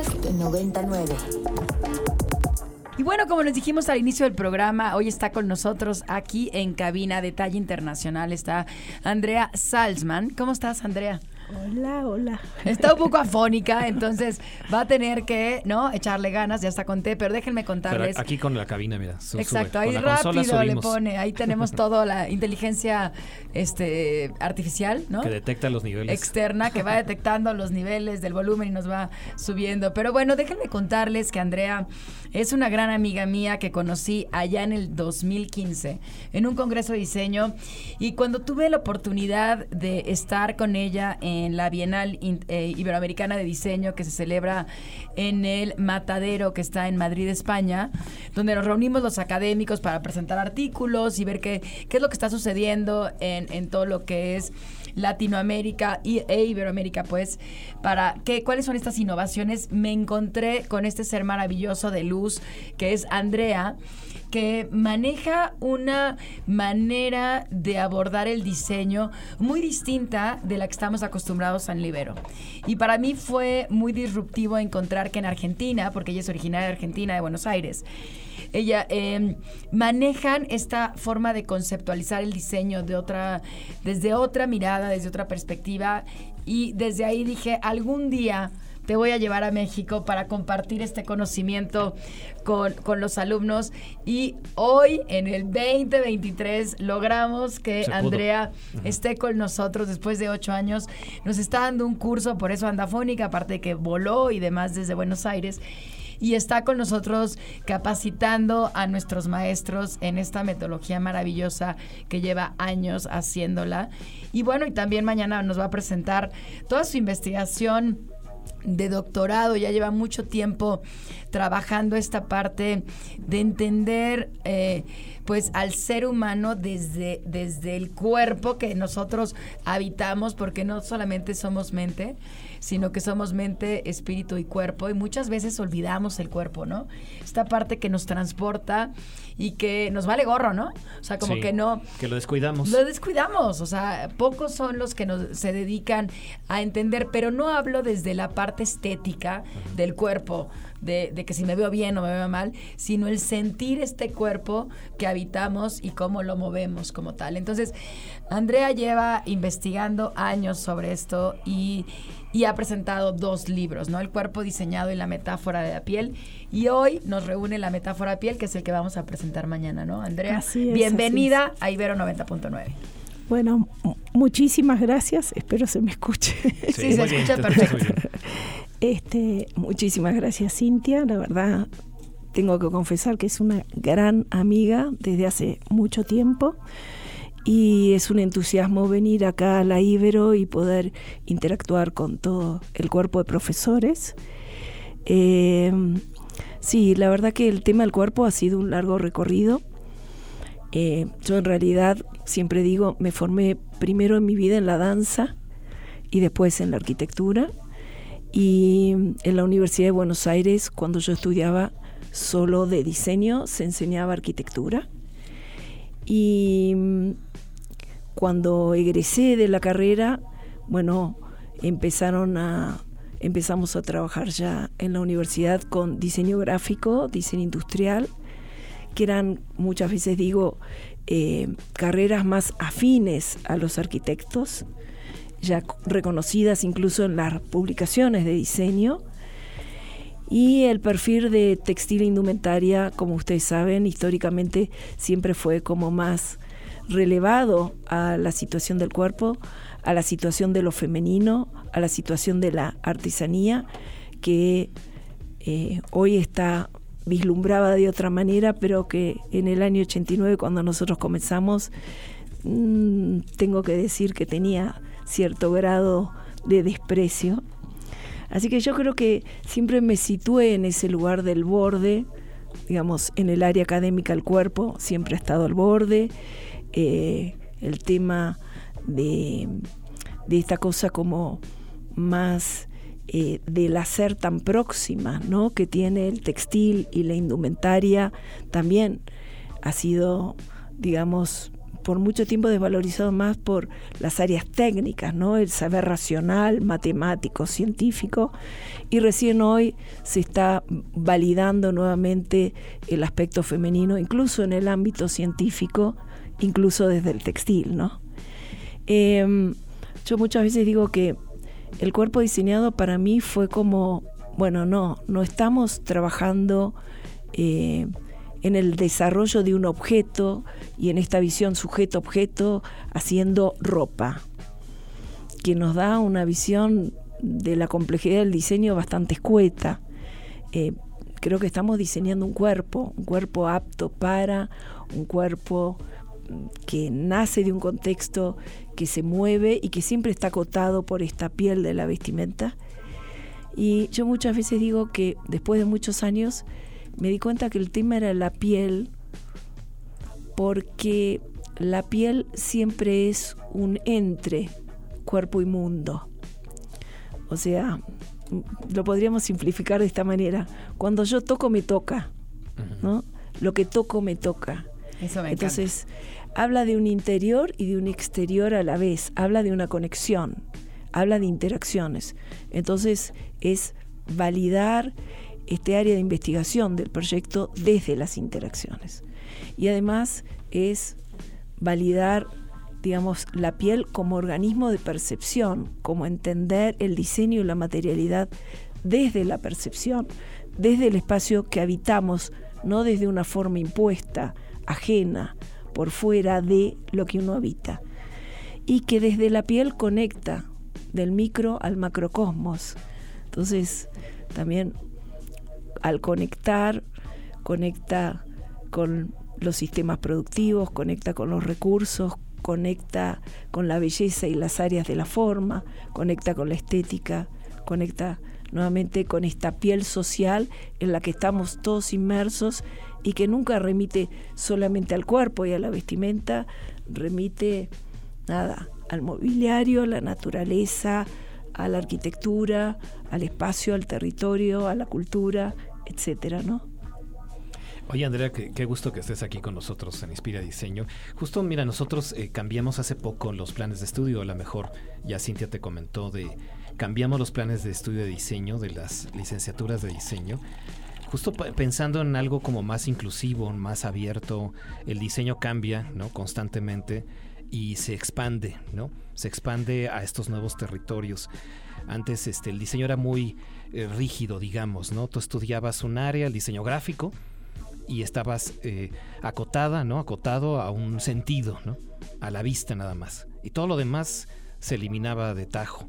Podcast 99. Y bueno, como les dijimos al inicio del programa, hoy está con nosotros aquí en cabina de talla internacional está Andrea Salzman. ¿Cómo estás, Andrea? Hola, hola. Está un poco afónica, entonces va a tener que, ¿no? Echarle ganas, ya está conté, pero déjenme contarles. aquí con la cabina, mira. Exacto, ahí rápido le pone, ahí tenemos todo la inteligencia este artificial, ¿no? Que detecta los niveles. Externa, que va detectando los niveles del volumen y nos va subiendo. Pero bueno, déjenme contarles que Andrea es una gran amiga mía que conocí allá en el 2015 en un congreso de diseño. Y cuando tuve la oportunidad de estar con ella en la Bienal eh, Iberoamericana de Diseño que se celebra en el Matadero que está en Madrid, España, donde nos reunimos los académicos para presentar artículos y ver qué, qué es lo que está sucediendo en, en todo lo que es Latinoamérica y, e Iberoamérica, pues, para que, cuáles son estas innovaciones. Me encontré con este ser maravilloso de luz que es Andrea que maneja una manera de abordar el diseño muy distinta de la que estamos acostumbrados en Libero. Y para mí fue muy disruptivo encontrar que en Argentina, porque ella es originaria de Argentina, de Buenos Aires, ella em, manejan esta forma de conceptualizar el diseño de otra, desde otra mirada, desde otra perspectiva. Y desde ahí dije, algún día te voy a llevar a México para compartir este conocimiento con, los alumnos. Y hoy, en el 2023, logramos que Andrea esté con nosotros después de ocho años. Nos está dando un curso, por eso andafónica, aparte de que voló y demás desde Buenos Aires y está con nosotros capacitando a nuestros maestros en esta metodología maravillosa que lleva años haciéndola. Y bueno, y también mañana nos va a presentar toda su investigación de doctorado, ya lleva mucho tiempo trabajando esta parte de entender eh, pues al ser humano desde, desde el cuerpo que nosotros habitamos, porque no solamente somos mente, sino que somos mente, espíritu y cuerpo, y muchas veces olvidamos el cuerpo, ¿no? Esta parte que nos transporta y que nos vale gorro, ¿no? O sea, como que no... Que lo descuidamos. Lo descuidamos, o sea, pocos son los que nos, se dedican a entender, pero no hablo desde la parte estética del cuerpo, de, de, que si me veo bien o me veo mal, sino el sentir este cuerpo que habitamos y cómo lo movemos como tal. Entonces, Andrea lleva investigando años sobre esto y, y ha presentado dos libros, ¿no? El cuerpo diseñado y la metáfora de la piel. Y hoy nos reúne la metáfora de piel, que es el que vamos a presentar mañana, ¿no? Andrea, bienvenida a Ibero 90.9. Bueno, muchísimas gracias. Espero se me escuche. Sí, se escucha perfecto. Este, muchísimas gracias, Cintia. La verdad, tengo que confesar que es una gran amiga desde hace mucho tiempo y es un entusiasmo venir acá a la Ibero y poder interactuar con todo el cuerpo de profesores. Eh, sí, la verdad que el tema del cuerpo ha sido un largo recorrido. Eh, yo en realidad siempre digo, me formé primero en mi vida en la danza y después en la arquitectura. Y en la Universidad de Buenos Aires, cuando yo estudiaba solo de diseño, se enseñaba arquitectura. Y cuando egresé de la carrera, bueno, empezaron a empezamos a trabajar ya en la universidad con diseño gráfico, diseño industrial, que eran muchas veces digo eh, carreras más afines a los arquitectos, ya reconocidas incluso en las publicaciones de diseño. Y el perfil de textil e indumentaria, como ustedes saben, históricamente siempre fue como más relevado a la situación del cuerpo, a la situación de lo femenino, a la situación de la artesanía, que eh, hoy está vislumbrada de otra manera, pero que en el año 89, cuando nosotros comenzamos, mm, tengo que decir que tenía cierto grado de desprecio. Así que yo creo que siempre me situé en ese lugar del borde, digamos, en el área académica el cuerpo siempre ha estado al borde, eh, el tema de, esta cosa como más eh, del hacer tan próxima, ¿no? Que tiene el textil y la indumentaria también ha sido, digamos, por mucho tiempo desvalorizado más por las áreas técnicas, ¿no? El saber racional, matemático, científico, y recién hoy se está validando nuevamente el aspecto femenino, incluso en el ámbito científico, incluso desde el textil, ¿no? Em, yo muchas veces digo que el cuerpo diseñado para mí fue como, bueno, no, no estamos trabajando eh, en el desarrollo de un objeto y en esta visión sujeto-objeto haciendo ropa, que nos da una visión de la complejidad del diseño bastante escueta. Eh, creo que estamos diseñando un cuerpo, un cuerpo apto para, un cuerpo que nace de un contexto que se mueve y que siempre está acotado por esta piel de la vestimenta. Y yo muchas veces digo que después de muchos años me di cuenta que el tema era la piel, porque la piel siempre es un entre cuerpo y mundo. O sea, lo podríamos simplificar de esta manera. Cuando yo toco, me toca. ¿no? Lo que toco, me toca. Eso me Entonces, habla de un interior y de un exterior a la vez. Habla de una conexión. Habla de interacciones. Entonces, es validar este área de investigación del proyecto desde las interacciones. Y además es validar, digamos, la piel como organismo de percepción, como entender el diseño y la materialidad desde la percepción, desde el espacio que habitamos, no desde una forma impuesta, ajena, por fuera de lo que uno habita. Y que desde la piel conecta del micro al macrocosmos. Entonces, también al conectar, conecta con los sistemas productivos, conecta con los recursos, conecta con la belleza y las áreas de la forma, conecta con la estética, conecta nuevamente con esta piel social en la que estamos todos inmersos y que nunca remite solamente al cuerpo y a la vestimenta, remite nada, al mobiliario, a la naturaleza, a la arquitectura, al espacio, al territorio, a la cultura, etcétera, ¿no? Oye, Andrea, qué, gusto que estés aquí con nosotros en Inspira Diseño. Justo, mira, nosotros eh, cambiamos hace poco los planes de estudio, a lo mejor ya Cintia te comentó de cambiamos los planes de estudio de diseño, de las licenciaturas de diseño, justo pensando en algo como más inclusivo, más abierto, el diseño cambia, ¿no? Constantemente y se expande, ¿no? Se expande a estos nuevos territorios. Antes este, el diseño era muy eh, rígido, digamos, ¿no? Tú estudiabas un área, el diseño gráfico, y estabas eh, acotada, ¿no? Acotado a un sentido, ¿no? A la vista nada más. Y todo lo demás se eliminaba de tajo.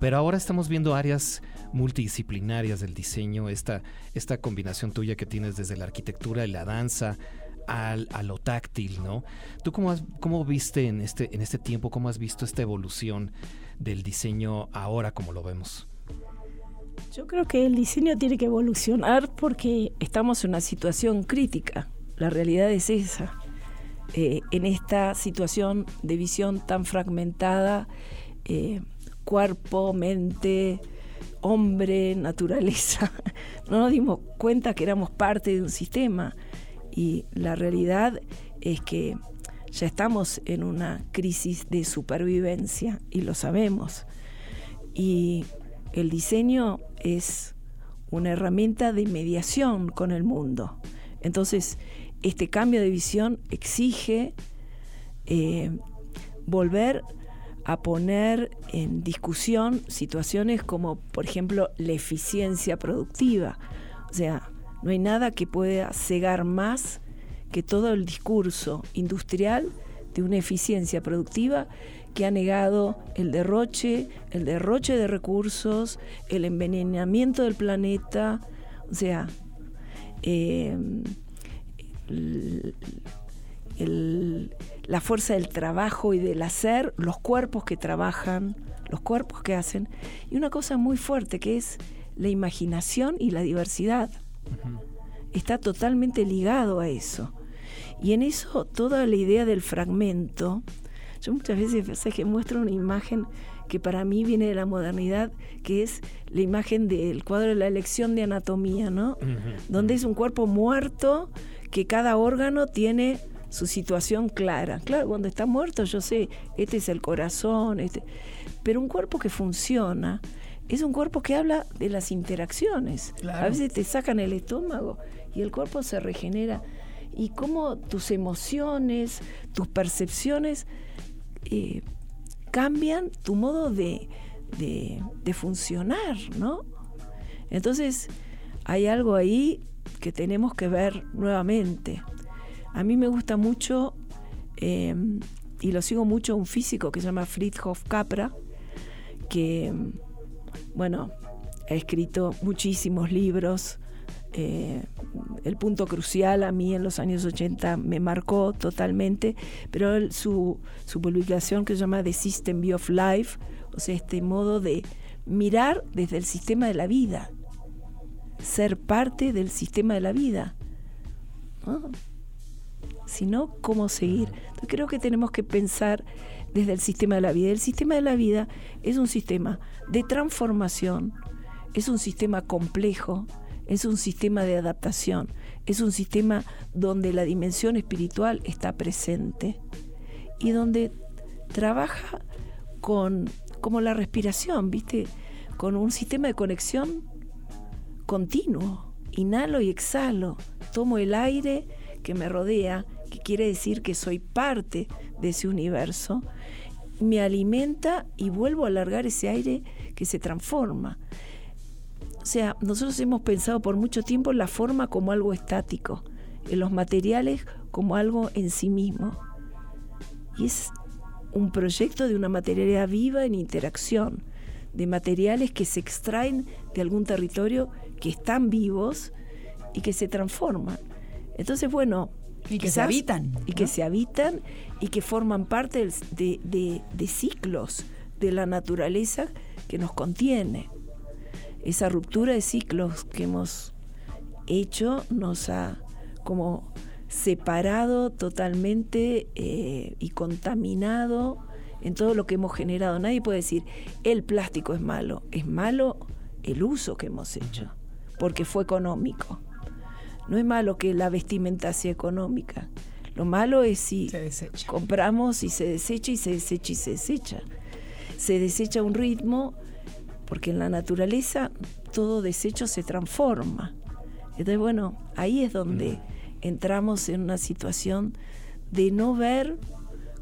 Pero ahora estamos viendo áreas multidisciplinarias del diseño, esta, esta combinación tuya que tienes desde la arquitectura y la danza, al, a lo táctil, ¿no? ¿Tú cómo, cómo viste en este, en este tiempo, cómo has visto esta evolución del diseño ahora como lo vemos? Yo creo que el diseño tiene que evolucionar porque estamos en una situación crítica. La realidad es esa. Eh, en esta situación de visión tan fragmentada, eh, cuerpo, mente, hombre, naturaleza, no nos dimos cuenta que éramos parte de un sistema y la realidad es que ya estamos en una crisis de supervivencia y lo sabemos. Y el diseño es una herramienta de mediación con el mundo. Entonces, este cambio de visión exige eh, volver a poner en discusión situaciones como, por ejemplo, la eficiencia productiva. O sea, no hay nada que pueda cegar más que todo el discurso industrial de una eficiencia productiva que ha negado el derroche, el derroche de recursos, el envenenamiento del planeta, o sea, eh, la fuerza del trabajo y del hacer, los cuerpos que trabajan, los cuerpos que hacen, y una cosa muy fuerte que es la imaginación y la diversidad. Está totalmente ligado a eso. Y en eso toda la idea del fragmento, yo muchas veces que muestro una imagen que para mí viene de la modernidad, que es la imagen del cuadro de la elección de anatomía, ¿no? Donde es un cuerpo muerto que cada órgano tiene su situación clara. Claro, cuando está muerto yo sé, este es el corazón, este, pero un cuerpo que funciona es un cuerpo que habla de las interacciones. A veces te sacan el estómago y el cuerpo se regenera. Y cómo tus emociones, tus percepciones eh, cambian tu modo de, de funcionar, ¿no? Entonces, hay algo ahí que tenemos que ver nuevamente. A mí me gusta mucho, em, y lo sigo mucho, un físico que se llama Friedhof Capra, que, bueno, ha escrito muchísimos libros. Eh, el punto crucial a mí en los años 80 me marcó totalmente, pero su, su publicación que se llama The System View of Life, o sea, este modo de mirar desde el sistema de la vida, ser parte del sistema de la vida. Sino cómo seguir. Entonces creo que tenemos que pensar desde el sistema de la vida. El sistema de la vida es un sistema de transformación, es un sistema complejo, es un sistema de adaptación, es un sistema donde la dimensión espiritual está presente y donde trabaja con como la respiración, ¿viste? Con un sistema de conexión continuo. Inhalo y exhalo. Tomo el aire que me rodea, que quiere decir que soy parte de ese universo. Me alimenta y vuelvo a alargar ese aire que se transforma. O sea, nosotros hemos pensado por mucho tiempo la forma como algo estático, en los materiales como algo en sí mismo. Y es un proyecto de una materialidad viva en interacción, de materiales que se extraen de algún territorio que están vivos y que se transforman. Entonces, bueno... Y que se habitan. Y que se habitan y que forman parte de, de, ciclos de la naturaleza que nos contiene. Esa ruptura de ciclos que hemos hecho nos ha como separado totalmente eh, y contaminado en todo lo que hemos generado. Nadie puede decir, el plástico es malo. Es malo el uso que hemos hecho porque fue económico. No es malo que la vestimenta sea económica. Lo malo es si compramos y se desecha y se desecha y se desecha. Se desecha un ritmo porque en la naturaleza todo desecho se transforma. Entonces, bueno, ahí es donde entramos en una situación de no ver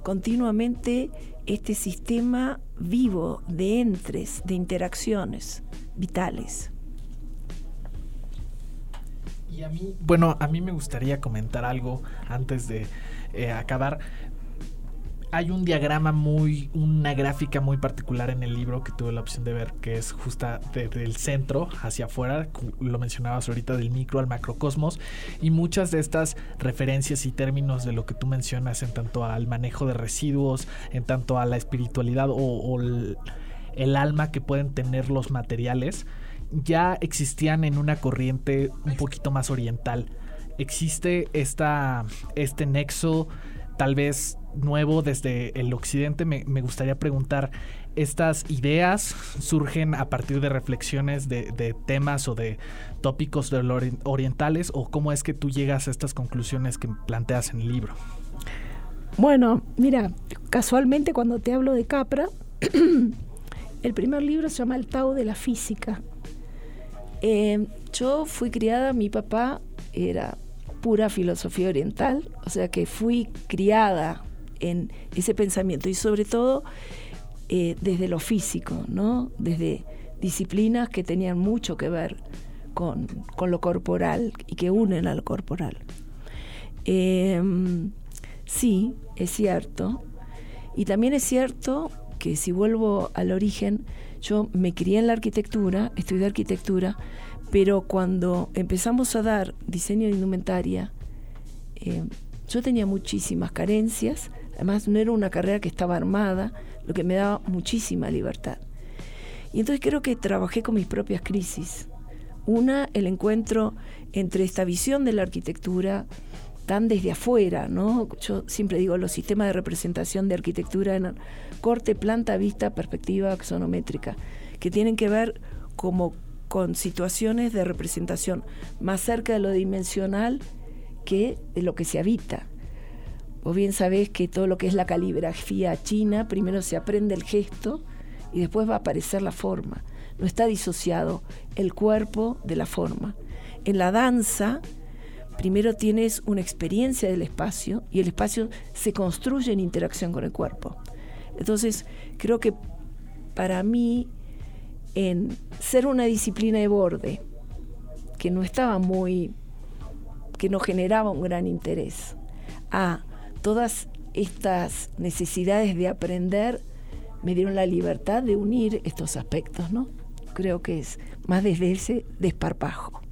continuamente este sistema vivo de entres, de interacciones vitales bueno, a mí me gustaría comentar algo antes de eh, acabar. Hay un diagrama muy, una gráfica muy particular en el libro que tuve la opción de ver, que es justa desde el centro hacia afuera, lo mencionabas ahorita del micro al macrocosmos, y muchas de estas referencias y términos de lo que tú mencionas en tanto al manejo de residuos, en tanto a la espiritualidad o, el alma que pueden tener los materiales, ya existían en una corriente un poquito más oriental. Existe esta, este nexo tal vez nuevo desde el occidente. Me, gustaría preguntar, ¿estas ideas surgen a partir de reflexiones de, temas o de tópicos de orientales o cómo es que tú llegas a estas conclusiones que planteas en el libro? Bueno, mira, casualmente cuando te hablo de Capra, el primer libro se llama El Tao de la Física eh, yo fui criada, mi papá era pura filosofía oriental, o sea que fui criada en ese pensamiento y sobre todo eh, desde lo físico, ¿no? desde disciplinas que tenían mucho que ver con, lo corporal y que unen al corporal. Em, sí, es cierto. Y también es cierto que si vuelvo al origen, yo me crié en la arquitectura, estudié arquitectura, pero cuando empezamos a dar diseño de indumentaria, eh, yo tenía muchísimas carencias, además no era una carrera que estaba armada, lo que me daba muchísima libertad. Y entonces creo que trabajé con mis propias crisis. Una, el encuentro entre esta visión de la arquitectura tan desde afuera, ¿no? Yo siempre digo los sistemas de representación de arquitectura en corte, planta, vista, perspectiva axonométrica, que tienen que ver como con situaciones de representación más cerca de lo dimensional que de lo que se habita. Vos bien sabés que todo lo que es la caligrafía china, primero se aprende el gesto y después va a aparecer la forma. No está disociado el cuerpo de la forma. En la danza, primero tienes una experiencia del espacio y el espacio se construye en interacción con el cuerpo. Entonces, creo que para mí, en ser una disciplina de borde, que no estaba muy, que no generaba un gran interés, a todas estas necesidades de aprender, me dieron la libertad de unir estos aspectos, ¿no? Creo que es más desde ese desparpajo.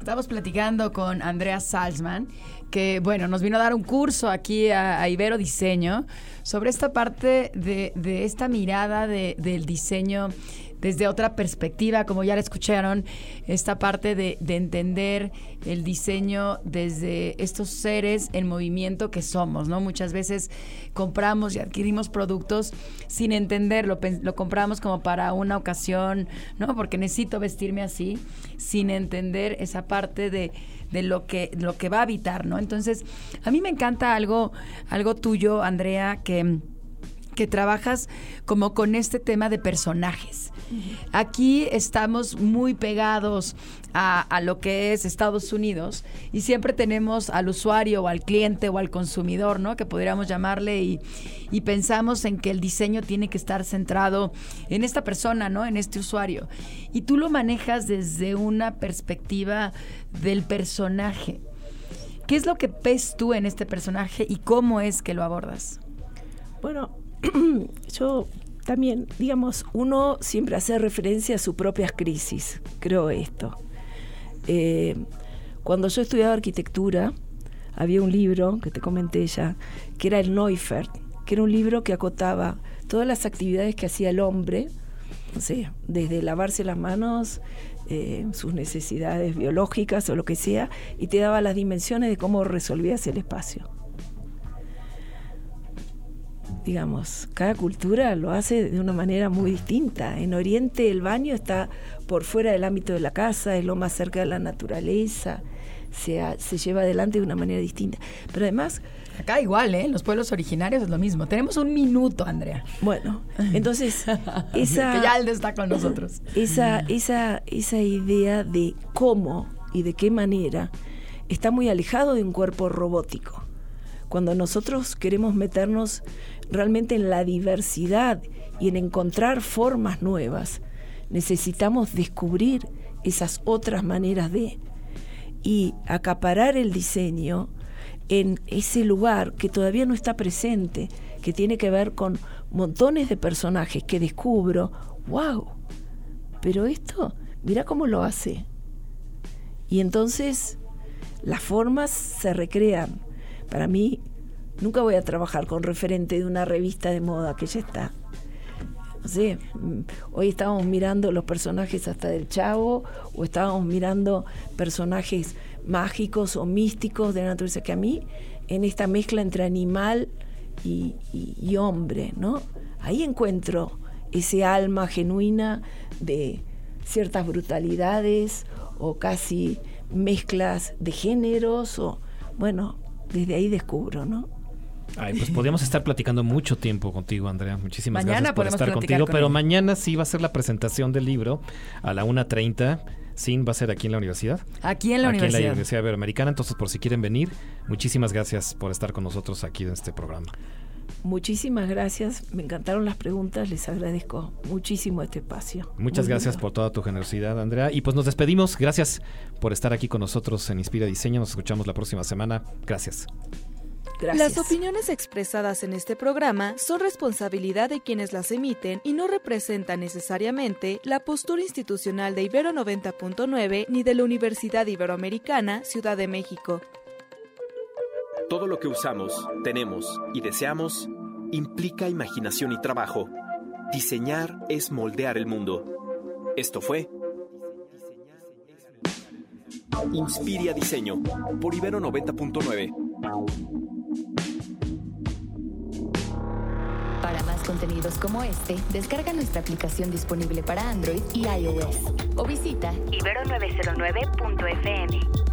Estamos platicando con Andrea Salzman, que bueno, nos vino a dar un curso aquí a, Ibero Diseño sobre esta parte de, esta mirada del diseño desde otra perspectiva, como ya la escucharon, esta parte de, entender el diseño desde estos seres en movimiento que somos, ¿no? Muchas veces compramos y adquirimos productos sin entenderlo, lo compramos como para una ocasión, ¿no? Porque necesito vestirme así, sin entender esa parte de de lo que, lo que va a habitar, ¿no? Entonces, a mí me encanta algo, algo tuyo, Andrea, que que trabajas como con este tema de personajes. Aquí estamos muy pegados a, lo que es Estados Unidos y siempre tenemos al usuario o al cliente o al consumidor, ¿no? Que podríamos llamarle y, y pensamos en que el diseño tiene que estar centrado en esta persona, ¿no? En este usuario. Y tú lo manejas desde una perspectiva del personaje. ¿Qué es lo que ves tú en este personaje y cómo es que lo abordas? Bueno, yo también, digamos, uno siempre hace referencia a sus propias crisis, creo esto. Eh, cuando yo estudiaba arquitectura, había un libro que te comenté ya, que era el Neufert, que era un libro que acotaba todas las actividades que hacía el hombre, desde lavarse las manos, eh, sus necesidades biológicas o lo que sea, y te daba las dimensiones de cómo resolvías el espacio digamos, cada cultura lo hace de una manera muy distinta. En Oriente el baño está por fuera del ámbito de la casa, es lo más cerca de la naturaleza, se, se lleva adelante de una manera distinta. Pero además... Acá igual, ¿eh? Los pueblos originarios es lo mismo. Tenemos un minuto, Andrea. Bueno, entonces esa... que ya Alde está con nosotros. Esa, esa, esa idea de cómo y de qué manera está muy alejado de un cuerpo robótico. Cuando nosotros queremos meternos realmente en la diversidad y en encontrar formas nuevas, necesitamos descubrir esas otras maneras de y acaparar el diseño en ese lugar que todavía no está presente, que tiene que ver con montones de personajes que descubro, wow, pero esto, mira cómo lo hace. Y entonces las formas se recrean. Para mí Nunca voy a trabajar con referente de una revista de moda que ya está. No mm, hoy estábamos mirando los personajes hasta del Chavo o estábamos mirando personajes mágicos o místicos de la naturaleza, que a mí en esta mezcla entre animal y, y hombre, ¿no? Ahí encuentro ese alma genuina de ciertas brutalidades o casi mezclas de géneros o bueno, desde ahí descubro, ¿no? Ay, pues podríamos estar platicando mucho tiempo contigo, Andrea. Muchísimas gracias por estar contigo. pero mañana sí va a ser la presentación del libro a la 1.30. Sin va a ser aquí en la universidad. Aquí en la universidad. Aquí en la Universidad Iberoamericana. Entonces, por si quieren venir, muchísimas gracias por estar con nosotros aquí en este programa. Muchísimas gracias, me encantaron las preguntas, les agradezco muchísimo este espacio. Muchas gracias por toda tu generosidad, Andrea. Y pues nos despedimos, gracias por estar aquí con nosotros en Inspira Diseño, nos escuchamos la próxima semana, gracias. Las opiniones expresadas en este programa son responsabilidad de quienes las emiten y no representan necesariamente la postura institucional de Ibero 90.9 ni de la Universidad Iberoamericana, Ciudad de México. Todo lo que usamos, tenemos y deseamos implica imaginación y trabajo. Diseñar es moldear el mundo. Esto fue Inspiria Diseño por Ibero 90.9. Para más contenidos como este, descarga nuestra aplicación disponible para Android y iOS o visita ibero909.fm.